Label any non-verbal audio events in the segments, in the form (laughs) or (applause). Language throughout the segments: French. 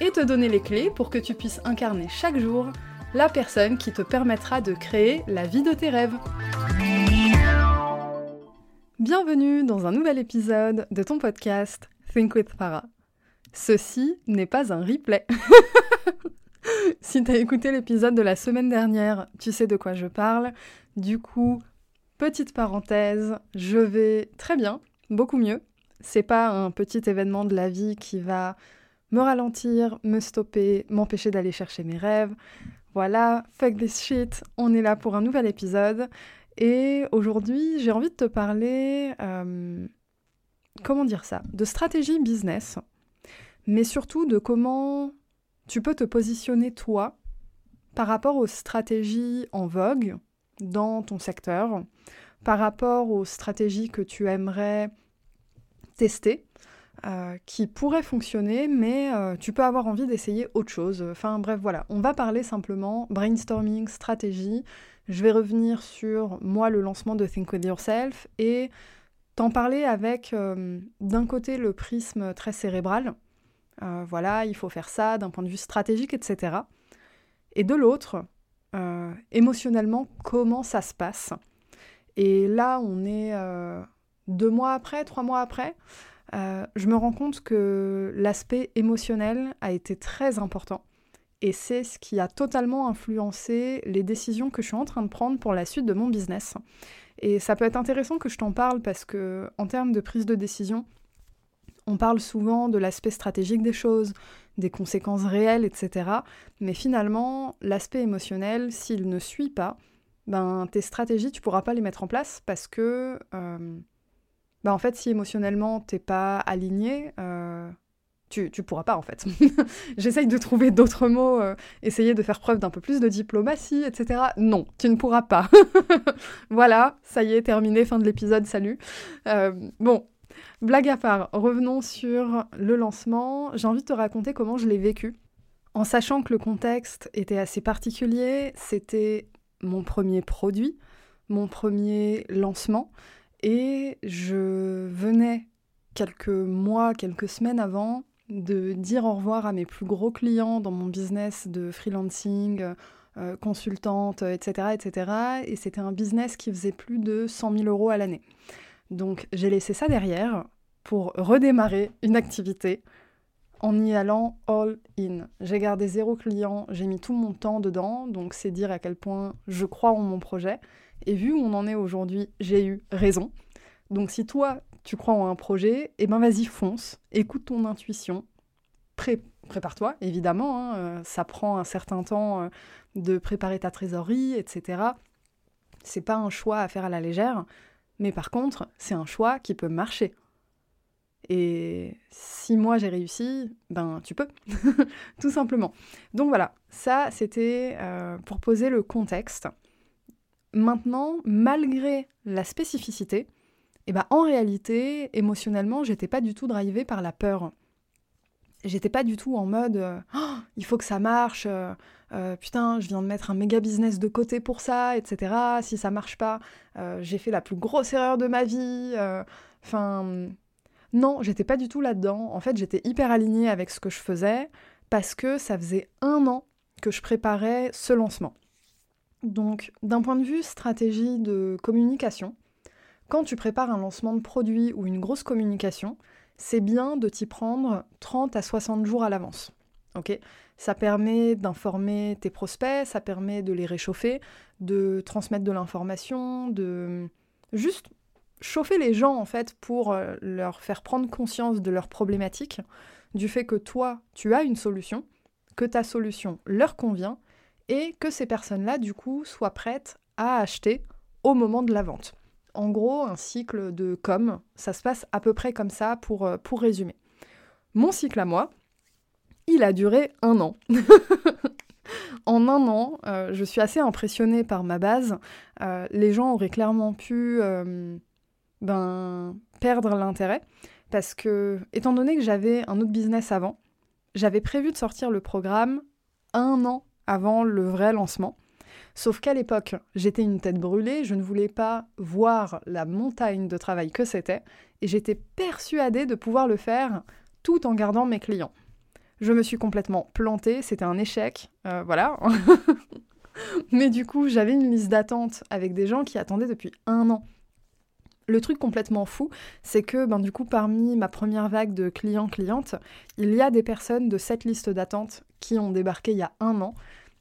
et te donner les clés pour que tu puisses incarner chaque jour la personne qui te permettra de créer la vie de tes rêves. Bienvenue dans un nouvel épisode de ton podcast Think with Farah. Ceci n'est pas un replay. (laughs) si t'as écouté l'épisode de la semaine dernière, tu sais de quoi je parle. Du coup, petite parenthèse, je vais très bien, beaucoup mieux. C'est pas un petit événement de la vie qui va me ralentir, me stopper, m'empêcher d'aller chercher mes rêves. Voilà, fuck this shit, on est là pour un nouvel épisode. Et aujourd'hui, j'ai envie de te parler, euh, comment dire ça, de stratégie business mais surtout de comment tu peux te positionner toi par rapport aux stratégies en vogue dans ton secteur, par rapport aux stratégies que tu aimerais tester, euh, qui pourraient fonctionner, mais euh, tu peux avoir envie d'essayer autre chose. Enfin bref, voilà, on va parler simplement brainstorming, stratégie. Je vais revenir sur moi, le lancement de Think With Yourself, et t'en parler avec euh, d'un côté le prisme très cérébral, voilà, il faut faire ça d'un point de vue stratégique, etc. Et de l'autre, émotionnellement, comment ça se passe. Et là, on est deux mois après, trois mois après, je me rends compte que l'aspect émotionnel a été très important. Et c'est ce qui a totalement influencé les décisions que je suis en train de prendre pour la suite de mon business. Et ça peut être intéressant que je t'en parle parce que, en termes de prise de décision, on parle souvent de l'aspect stratégique des choses, des conséquences réelles, etc. Mais finalement, l'aspect émotionnel, s'il ne suit pas, ben, tes stratégies, tu pourras pas les mettre en place parce que, euh, ben, en fait, si émotionnellement t'es pas aligné, euh, tu, tu pourras pas en fait. (laughs) J'essaye de trouver d'autres mots, euh, essayer de faire preuve d'un peu plus de diplomatie, etc. Non, tu ne pourras pas. (laughs) voilà, ça y est, terminé, fin de l'épisode, salut. bon, Blague à part, revenons sur le lancement. J'ai envie de te raconter comment je l'ai vécu. En sachant que le contexte était assez particulier, c'était mon premier produit, mon premier lancement, et je venais quelques mois, quelques semaines avant de dire au revoir à mes plus gros clients dans mon business de freelancing, euh, consultante, etc., etc. Et c'était un business qui faisait plus de 100 000 euros à l'année. Donc j'ai laissé ça derrière pour redémarrer une activité en y allant all in. J'ai gardé zéro client, j'ai mis tout mon temps dedans, donc c'est dire à quel point je crois en mon projet. Et vu où on en est aujourd'hui, j'ai eu raison. Donc si toi, tu crois en un projet, eh ben vas-y, fonce, écoute ton intuition, prépare-toi, évidemment, hein, euh, ça prend un certain temps euh, de préparer ta trésorerie, etc. C'est pas un choix à faire à la légère, mais par contre, c'est un choix qui peut marcher. Et si moi j'ai réussi, ben tu peux, (laughs) tout simplement. Donc voilà, ça c'était euh, pour poser le contexte. Maintenant, malgré la spécificité, eh ben, en réalité, émotionnellement, j'étais pas du tout drivée par la peur. J'étais pas du tout en mode euh, oh, il faut que ça marche, euh, euh, putain, je viens de mettre un méga business de côté pour ça, etc. Si ça marche pas, j'ai fait la plus grosse erreur de ma vie. Enfin, non, j'étais pas du tout là-dedans. En fait, j'étais hyper alignée avec ce que je faisais parce que ça faisait un an que je préparais ce lancement. Donc, d'un point de vue stratégie de communication, quand tu prépares un lancement de produit ou une grosse communication, c'est bien de t'y prendre 30 à 60 jours à l'avance. ok? Ça permet d'informer tes prospects, ça permet de les réchauffer, de transmettre de l'information, de juste chauffer les gens en fait pour euh, leur faire prendre conscience de leurs problématiques, du fait que toi, tu as une solution, que ta solution leur convient et que ces personnes-là, du coup, soient prêtes à acheter au moment de la vente. En gros, un cycle de com, ça se passe à peu près comme ça pour, euh, résumer. Mon cycle à moi, il a duré un an. (laughs) en un an, euh, je suis assez impressionnée par ma base. Euh, les gens auraient clairement pu ben, perdre l'intérêt parce que, étant donné que j'avais un autre business avant, j'avais prévu de sortir le programme un an avant le vrai lancement. Sauf qu'à l'époque, j'étais une tête brûlée, je ne voulais pas voir la montagne de travail que c'était, et j'étais persuadée de pouvoir le faire tout en gardant mes clients. Je me suis complètement plantée, c'était un échec, euh, voilà. (laughs) Mais du coup, j'avais une liste d'attente avec des gens qui attendaient depuis un an. Le truc complètement fou, c'est que ben, du coup, parmi ma première vague de clients-clientes, il y a des personnes de cette liste d'attente qui ont débarqué il y a un an.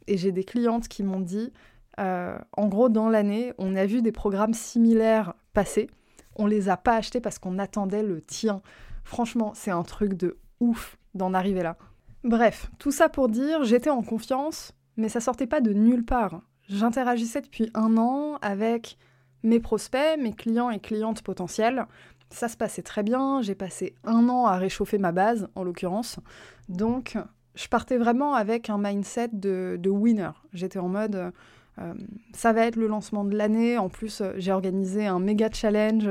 Et j'ai des clientes qui m'ont dit, euh, en gros, dans l'année, on a vu des programmes similaires passer. On les a pas achetés parce qu'on attendait le tien. Franchement, c'est un truc de ouf d'en arriver là. Bref, tout ça pour dire, j'étais en confiance, mais ça sortait pas de nulle part. J'interagissais depuis un an avec mes prospects, mes clients et clientes potentiels. Ça se passait très bien, j'ai passé un an à réchauffer ma base, en l'occurrence. Donc, je partais vraiment avec un mindset de, winner. J'étais en mode, euh, ça va être le lancement de l'année. En plus, euh, j'ai organisé un méga challenge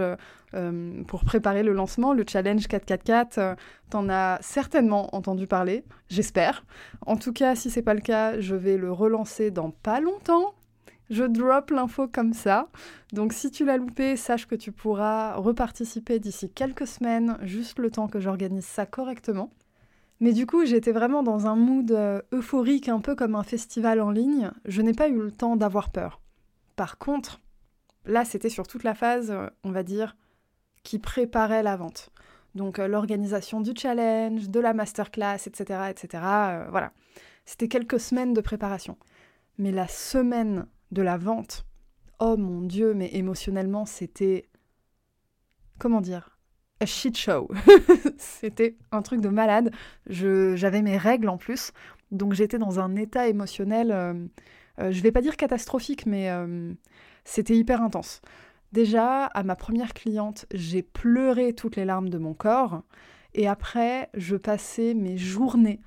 euh, pour préparer le lancement, le challenge 444. T'en as certainement entendu parler, j'espère. En tout cas, si c'est pas le cas, je vais le relancer dans pas longtemps. Je drop l'info comme ça. Donc si tu l'as loupé, sache que tu pourras reparticiper d'ici quelques semaines, juste le temps que j'organise ça correctement. Mais du coup, j'étais vraiment dans un mood euh, euphorique, un peu comme un festival en ligne. Je n'ai pas eu le temps d'avoir peur. Par contre, là, c'était sur toute la phase, euh, on va dire, qui préparait la vente. Donc euh, l'organisation du challenge, de la masterclass, etc. etc. voilà. C'était quelques semaines de préparation. Mais la semaine de la vente, oh mon dieu, mais émotionnellement, c'était... Comment dire a shit show. (laughs) C'était un truc de malade. J'avais mes règles en plus, donc j'étais dans un état émotionnel, euh, euh, je vais pas dire catastrophique, mais euh, c'était hyper intense. Déjà, à ma première cliente, j'ai pleuré toutes les larmes de mon corps, et après, je passais mes journées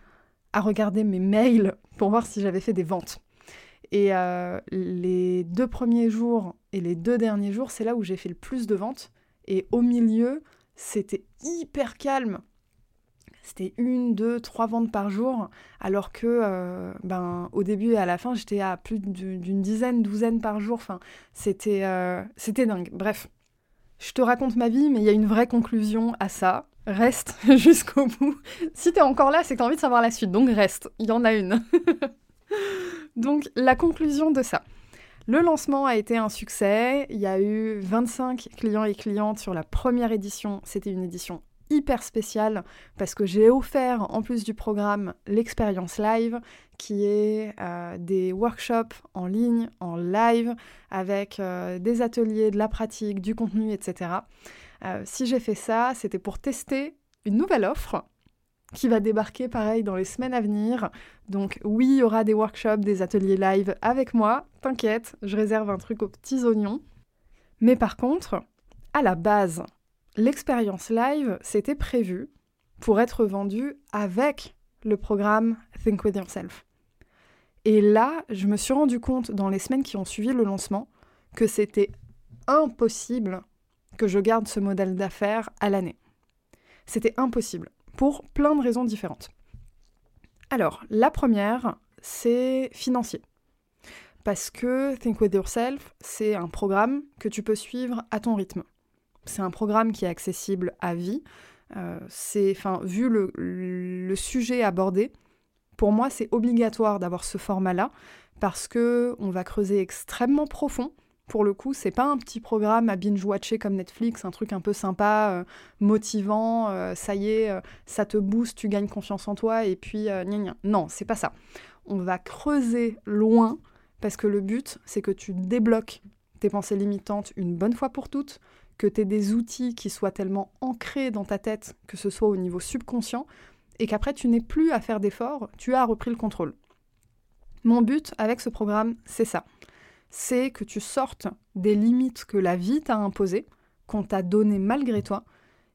à regarder mes mails pour voir si j'avais fait des ventes. Et les deux premiers jours et les deux derniers jours, c'est là où j'ai fait le plus de ventes. Et au milieu, c'était hyper calme. C'était une, deux, trois ventes par jour, alors que euh, ben, au début et à la fin, j'étais à plus d'une dizaine, douzaine par jour. Enfin, c'était euh, c'était dingue. Bref, je te raconte ma vie, mais il y a une vraie conclusion à ça. Reste (laughs) jusqu'au bout. Si t'es encore là, c'est que t'as envie de savoir la suite, donc reste. Il y en a une. (laughs) donc, la conclusion de ça. Le lancement a été un succès. Il y a eu 25 clients et clientes sur la première édition. C'était une édition hyper spéciale parce que j'ai offert, en plus du programme, l'expérience live, qui est euh, des workshops en ligne, en live, avec euh, des ateliers, de la pratique, du contenu, etc. Euh, si j'ai fait ça, c'était pour tester une nouvelle offre qui va débarquer pareil dans les semaines à venir. Donc oui, il y aura des workshops, des ateliers live avec moi, t'inquiète, je réserve un truc aux petits oignons. Mais par contre, à la base, l'expérience live, c'était prévu pour être vendu avec le programme Think With Yourself. Et là, je me suis rendu compte dans les semaines qui ont suivi le lancement que c'était impossible que je garde ce modèle d'affaires à l'année. C'était impossible pour plein de raisons différentes. Alors, la première, c'est financier. Parce que Think With Yourself, c'est un programme que tu peux suivre à ton rythme. C'est un programme qui est accessible à vie. Euh, c'est, vu le, le, sujet abordé, pour moi, c'est obligatoire d'avoir ce format-là parce que on va creuser extrêmement profond pour le coup, c'est pas un petit programme à binge-watcher comme Netflix, un truc un peu sympa, euh, motivant, euh, ça y est, euh, ça te booste, tu gagnes confiance en toi, et puis gna gna. Non, c'est pas ça. On va creuser loin, parce que le but, c'est que tu débloques tes pensées limitantes une bonne fois pour toutes, que tu aies des outils qui soient tellement ancrés dans ta tête, que ce soit au niveau subconscient, et qu'après tu n'aies plus à faire d'efforts, tu as repris le contrôle. Mon but avec ce programme, c'est ça c'est que tu sortes des limites que la vie t'a imposées, qu'on t'a données malgré toi,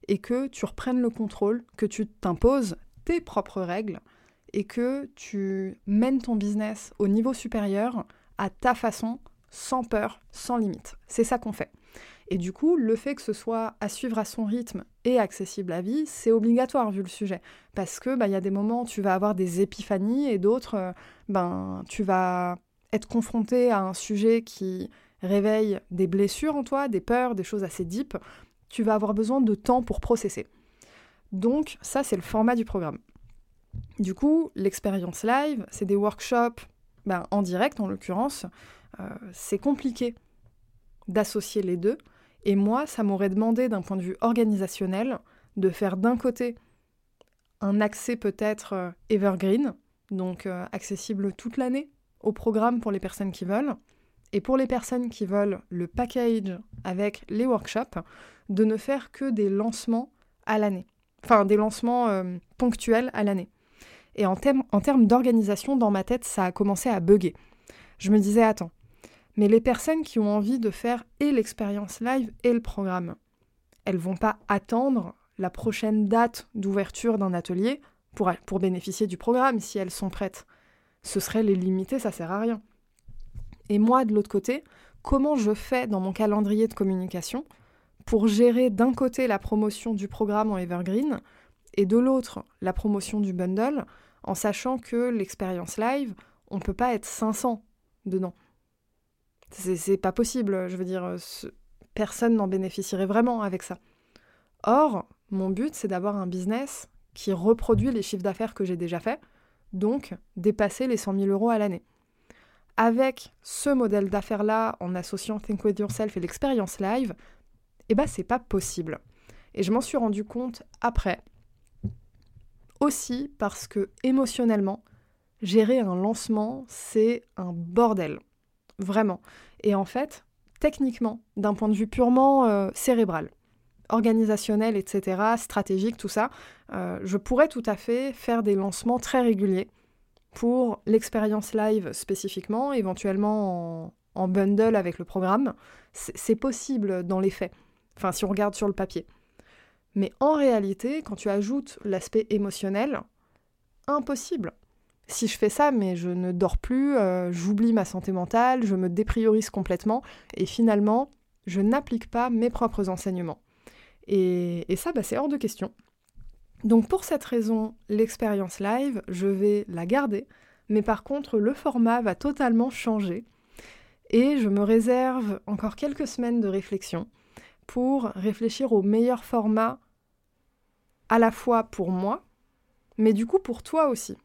et que tu reprennes le contrôle, que tu t'imposes tes propres règles, et que tu mènes ton business au niveau supérieur à ta façon, sans peur, sans limite. C'est ça qu'on fait. Et du coup, le fait que ce soit à suivre à son rythme et accessible à vie, c'est obligatoire vu le sujet. Parce que bah, il y a des moments où tu vas avoir des épiphanies et d'autres, euh, ben tu vas être confronté à un sujet qui réveille des blessures en toi, des peurs, des choses assez deep. Tu vas avoir besoin de temps pour processer. Donc ça, c'est le format du programme. Du coup, l'expérience live, c'est des workshops ben, en direct en l'occurrence. Euh, c'est compliqué d'associer les deux et moi, ça m'aurait demandé d'un point de vue organisationnel de faire d'un côté un accès peut-être euh, evergreen, donc euh, accessible toute l'année au programme pour les personnes qui veulent, et pour les personnes qui veulent le package avec les workshops, de ne faire que des lancements à l'année, enfin des lancements euh, ponctuels à l'année. Et en, termes d'organisation, dans ma tête, ça a commencé à bugger. Je me disais, attends, mais les personnes qui ont envie de faire et l'expérience live et le programme, elles vont pas attendre la prochaine date d'ouverture d'un atelier pour bénéficier du programme si elles sont prêtes. Ce serait les limiter, ça sert à rien. Et moi, de l'autre côté, comment je fais dans mon calendrier de communication pour gérer d'un côté la promotion du programme en Evergreen et de l'autre la promotion du bundle, en sachant que l'expérience live, on ne peut pas être 500 dedans. C'est pas possible, je veux dire, personne n'en bénéficierait vraiment avec ça. Or, mon but, c'est d'avoir un business qui reproduit les chiffres d'affaires que j'ai déjà faits, donc dépasser les 100 000 euros à l'année. Avec ce modèle d'affaires-là, en associant Think With Yourself et l'expérience live, eh ben c'est pas possible. Et je m'en suis rendu compte après. Aussi parce que émotionnellement, gérer un lancement, c'est un bordel. Vraiment. Et en fait, techniquement, d'un point de vue purement euh, cérébral, organisationnel, etc., stratégique, tout ça, euh, je pourrais tout à fait faire des lancements très réguliers pour l'expérience live spécifiquement, éventuellement en, bundle avec le programme. C'est possible dans les faits, enfin si on regarde sur le papier. Mais en réalité, quand tu ajoutes l'aspect émotionnel, impossible si je fais ça, mais je ne dors plus, euh, j'oublie ma santé mentale, je me dépriorise complètement, et finalement, je n'applique pas mes propres enseignements. Et, ça, bah, c'est hors de question. Donc pour cette raison, l'expérience live, je vais la garder, mais par contre, le format va totalement changer. Et je me réserve encore quelques semaines de réflexion pour réfléchir au meilleur format à la fois pour moi, mais du coup pour toi aussi.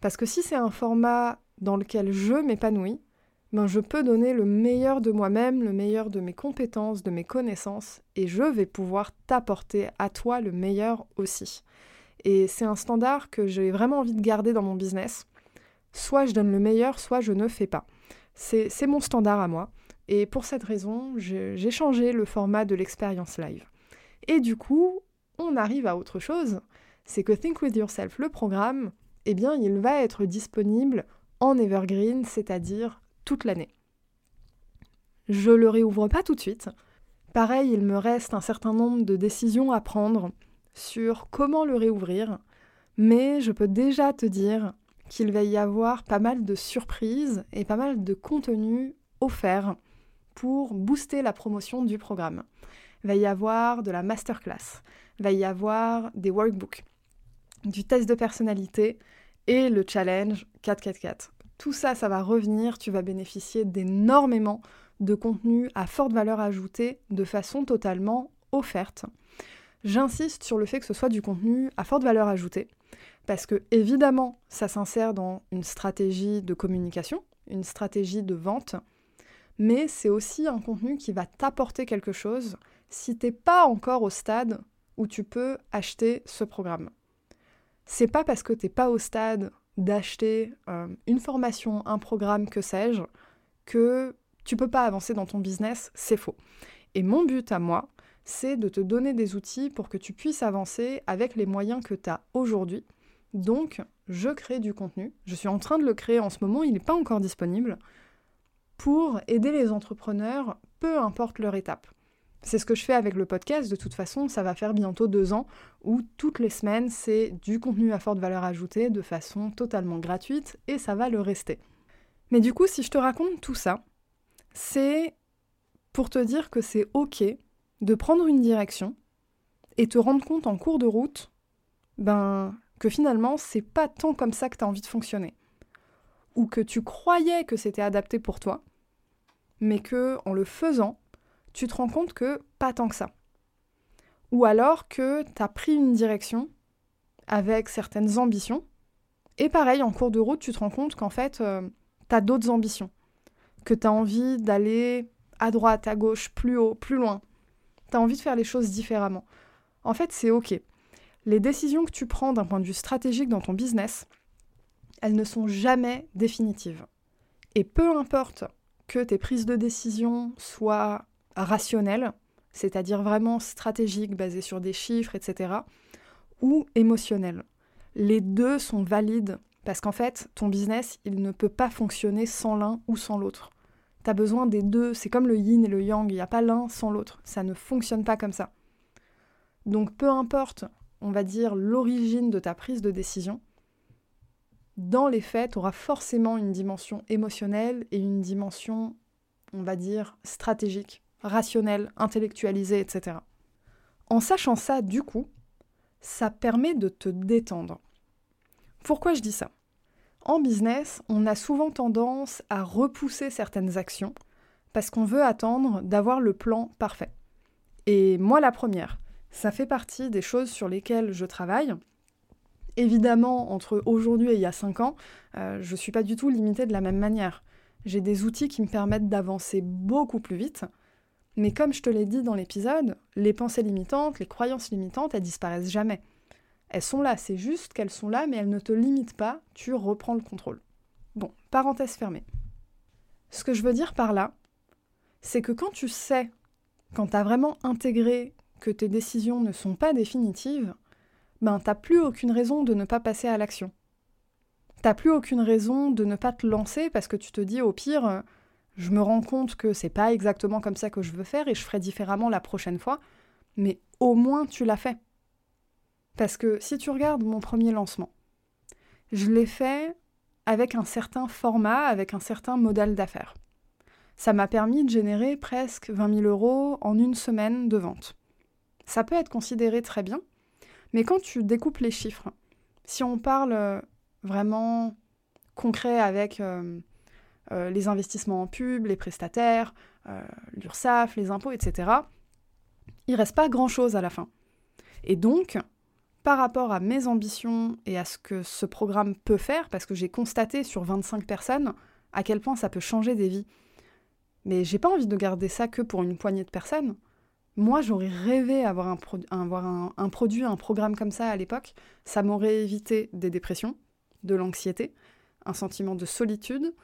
Parce que si c'est un format dans lequel je m'épanouis, ben je peux donner le meilleur de moi-même, le meilleur de mes compétences, de mes connaissances, et je vais pouvoir t'apporter à toi le meilleur aussi. Et c'est un standard que j'ai vraiment envie de garder dans mon business. Soit je donne le meilleur, soit je ne fais pas. C'est mon standard à moi. Et pour cette raison, j'ai changé le format de l'expérience live. Et du coup, on arrive à autre chose. C'est que Think With Yourself, le programme, eh bien, il va être disponible en evergreen, c'est-à-dire toute l'année. Je le réouvre pas tout de suite. Pareil, il me reste un certain nombre de décisions à prendre sur comment le réouvrir, mais je peux déjà te dire qu'il va y avoir pas mal de surprises et pas mal de contenu offert pour booster la promotion du programme. Il va y avoir de la masterclass, va y avoir des workbooks, du test de personnalité et le challenge 444. Tout ça, ça va revenir, tu vas bénéficier d'énormément de contenu à forte valeur ajoutée de façon totalement offerte. J'insiste sur le fait que ce soit du contenu à forte valeur ajoutée, parce que évidemment, ça s'insère dans une stratégie de communication, une stratégie de vente, mais c'est aussi un contenu qui va t'apporter quelque chose si t'es pas encore au stade où tu peux acheter ce programme c'est pas parce que t'es pas au stade d'acheter euh, une formation, un programme, que sais-je, que tu peux pas avancer dans ton business, c'est faux. Et mon but à moi, c'est de te donner des outils pour que tu puisses avancer avec les moyens que tu as aujourd'hui. Donc, je crée du contenu. Je suis en train de le créer en ce moment, il n'est pas encore disponible, pour aider les entrepreneurs, peu importe leur étape. C'est ce que je fais avec le podcast. De toute façon, ça va faire bientôt deux ans où toutes les semaines, c'est du contenu à forte valeur ajoutée de façon totalement gratuite et ça va le rester. Mais du coup, si je te raconte tout ça, c'est pour te dire que c'est OK de prendre une direction et te rendre compte en cours de route ben, que finalement, c'est pas tant comme ça que tu as envie de fonctionner. Ou que tu croyais que c'était adapté pour toi, mais que en le faisant, tu te rends compte que pas tant que ça. Ou alors que tu as pris une direction avec certaines ambitions, et pareil, en cours de route, tu te rends compte qu'en fait, euh, tu as d'autres ambitions, que tu as envie d'aller à droite, à gauche, plus haut, plus loin. Tu as envie de faire les choses différemment. En fait, c'est OK. Les décisions que tu prends d'un point de vue stratégique dans ton business, elles ne sont jamais définitives. Et peu importe que tes prises de décision soient rationnelles, c'est-à-dire vraiment stratégiques, basées sur des chiffres, etc., ou émotionnelles. Les deux sont valides parce qu'en fait, ton business, il ne peut pas fonctionner sans l'un ou sans l'autre. Tu as besoin des deux, c'est comme le yin et le yang, il n'y a pas l'un sans l'autre, ça ne fonctionne pas comme ça. Donc peu importe, on va dire, l'origine de ta prise de décision, dans les faits, tu auras forcément une dimension émotionnelle et une dimension, on va dire, stratégique, rationnelle, intellectualisée, etc. En sachant ça, du coup, ça permet de te détendre. Pourquoi je dis ça? En business, on a souvent tendance à repousser certaines actions parce qu'on veut attendre d'avoir le plan parfait. Et moi la première, ça fait partie des choses sur lesquelles je travaille. Évidemment, entre aujourd'hui et il y a 5 ans, euh, je ne suis pas du tout limitée de la même manière. J'ai des outils qui me permettent d'avancer beaucoup plus vite. Mais comme je te l'ai dit dans l'épisode, les pensées limitantes, les croyances limitantes, elles disparaissent jamais. Elles sont là, c'est juste qu'elles sont là, mais elles ne te limitent pas, tu reprends le contrôle. Bon, parenthèse fermée. Ce que je veux dire par là, c'est que quand tu sais, quand tu as vraiment intégré que tes décisions ne sont pas définitives, ben t'as plus aucune raison de ne pas passer à l'action. T'as plus aucune raison de ne pas te lancer parce que tu te dis au pire, je me rends compte que c'est pas exactement comme ça que je veux faire et je ferai différemment la prochaine fois, mais au moins tu l'as fait. Parce que si tu regardes mon premier lancement, je l'ai fait avec un certain format, avec un certain modèle d'affaires. Ça m'a permis de générer presque 20 000 euros en une semaine de vente. Ça peut être considéré très bien, mais quand tu découpes les chiffres, si on parle vraiment concret avec euh, euh, les investissements en pub, les prestataires, l'URSSAF, les impôts, etc., il reste pas grand-chose à la fin. Et donc, par rapport à mes ambitions et à ce que ce programme peut faire, parce que j'ai constaté sur 25 personnes à quel point ça peut changer des vies. Mais j'ai pas envie de garder ça que pour une poignée de personnes. Moi, j'aurais rêvé d'avoir un, produit, un programme comme ça à l'époque. Ça m'aurait évité des dépressions, de l'anxiété, un sentiment de solitude,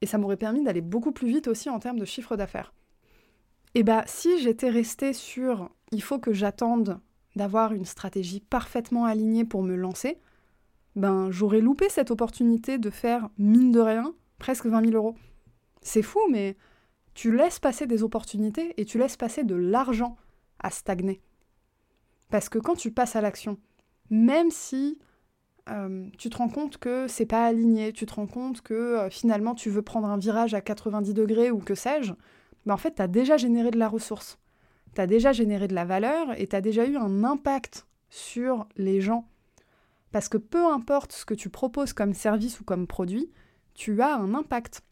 et ça m'aurait permis d'aller beaucoup plus vite aussi en termes de chiffre d'affaires. Et bah, si j'étais restée sur il faut que j'attende d'avoir une stratégie parfaitement alignée pour me lancer, ben j'aurais loupé cette opportunité de faire, mine de rien, presque 20 000 euros. C'est fou, mais tu laisses passer des opportunités et tu laisses passer de l'argent à stagner. Parce que quand tu passes à l'action, même si euh, tu te rends compte que c'est pas aligné, tu te rends compte que euh, finalement tu veux prendre un virage à 90 degrés ou que sais-je, ben en fait tu as déjà généré de la ressource tu as déjà généré de la valeur et tu as déjà eu un impact sur les gens. Parce que peu importe ce que tu proposes comme service ou comme produit, tu as un impact.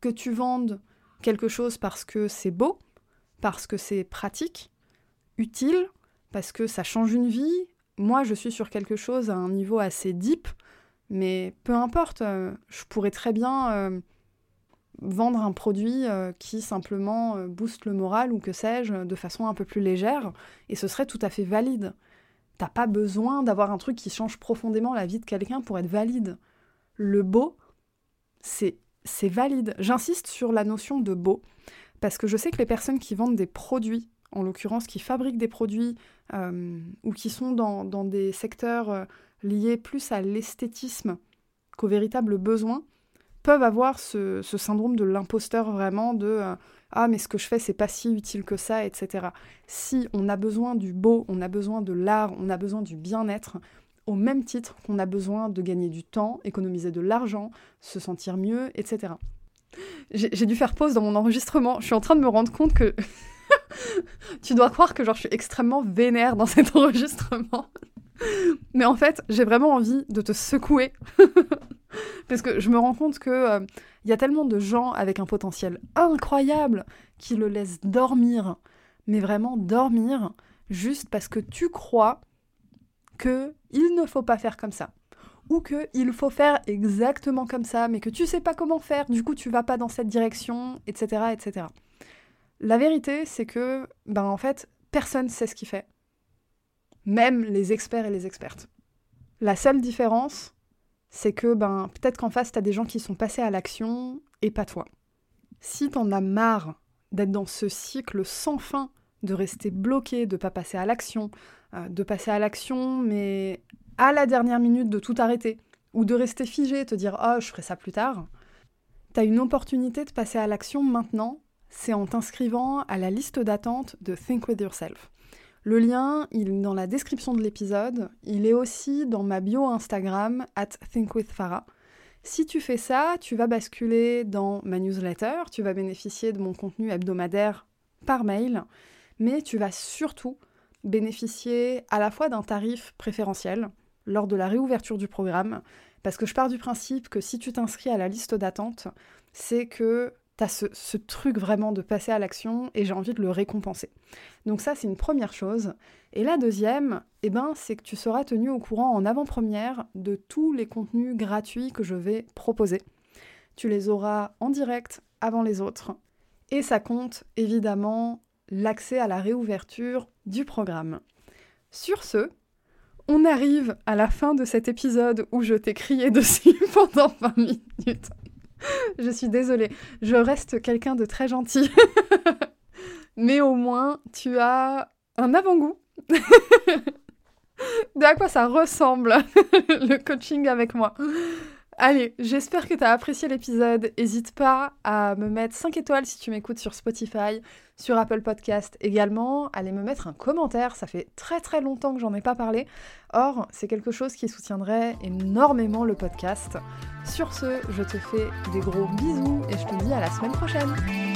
Que tu vendes quelque chose parce que c'est beau, parce que c'est pratique, utile, parce que ça change une vie. Moi, je suis sur quelque chose à un niveau assez deep, mais peu importe, euh, je pourrais très bien euh, vendre un produit euh, qui simplement booste le moral ou que sais-je de façon un peu plus légère et ce serait tout à fait valide. T'as pas besoin d'avoir un truc qui change profondément la vie de quelqu'un pour être valide. Le beau, c'est valide. J'insiste sur la notion de beau parce que je sais que les personnes qui vendent des produits, en l'occurrence qui fabriquent des produits euh, ou qui sont dans, dans des secteurs liés plus à l'esthétisme qu'au véritable besoin, peuvent avoir ce, syndrome de l'imposteur vraiment de euh, ah mais ce que je fais c'est pas si utile que ça, etc. Si on a besoin du beau, on a besoin de l'art, on a besoin du bien-être, au même titre qu'on a besoin de gagner du temps, économiser de l'argent, se sentir mieux, etc. J'ai dû faire pause dans mon enregistrement. Je suis en train de me rendre compte que (laughs) tu dois croire que genre je suis extrêmement vénère dans cet (laughs) enregistrement. Mais en fait, j'ai vraiment envie de te secouer. (laughs) Parce que je me rends compte que euh, il y a tellement de gens avec un potentiel incroyable qui le laissent dormir, mais vraiment dormir, juste parce que tu crois que il ne faut pas faire comme ça ou que il faut faire exactement comme ça, mais que tu sais pas comment faire, du coup tu vas pas dans cette direction, etc., etc. La vérité, c'est que, ben en fait, personne sait ce qu'il fait, même les experts et les expertes. La seule différence, c'est que ben peut-être qu'en face t'as des gens qui sont passés à l'action et pas toi. Si t'en as marre d'être dans ce cycle sans fin, de rester bloqué, de pas passer à l'action, euh, de passer à l'action mais à la dernière minute de tout arrêter, ou de rester figé, te dire oh je ferai ça plus tard, t'as une opportunité de passer à l'action maintenant, c'est en t'inscrivant à la liste d'attente de Think With Yourself. Le lien, il est dans la description de l'épisode, il est aussi dans ma bio Instagram, at thinkwithfarah. Si tu fais ça, tu vas basculer dans ma newsletter, tu vas bénéficier de mon contenu hebdomadaire par mail, mais tu vas surtout bénéficier à la fois d'un tarif préférentiel, lors de la réouverture du programme, parce que je pars du principe que si tu t'inscris à la liste d'attente, c'est que ce, truc vraiment de passer à l'action et j'ai envie de le récompenser. Donc ça, c'est une première chose. Et la deuxième, eh ben, c'est que tu seras tenu au courant en avant-première de tous les contenus gratuits que je vais proposer. Tu les auras en direct avant les autres. Et ça compte évidemment l'accès à la réouverture du programme. Sur ce, on arrive à la fin de cet épisode où je t'ai crié dessus (laughs) pendant 20 minutes. (laughs) je suis désolée, je reste quelqu'un de très gentil. (laughs) Mais au moins, tu as un avant-goût (laughs) de à quoi ça ressemble le coaching avec moi. Allez, j'espère que tu as apprécié l'épisode. N'hésite pas à me mettre 5 étoiles si tu m'écoutes sur Spotify, sur Apple Podcast également. Allez me mettre un commentaire, ça fait très très longtemps que j'en ai pas parlé. Or, c'est quelque chose qui soutiendrait énormément le podcast. Sur ce, je te fais des gros bisous et je te dis à la semaine prochaine.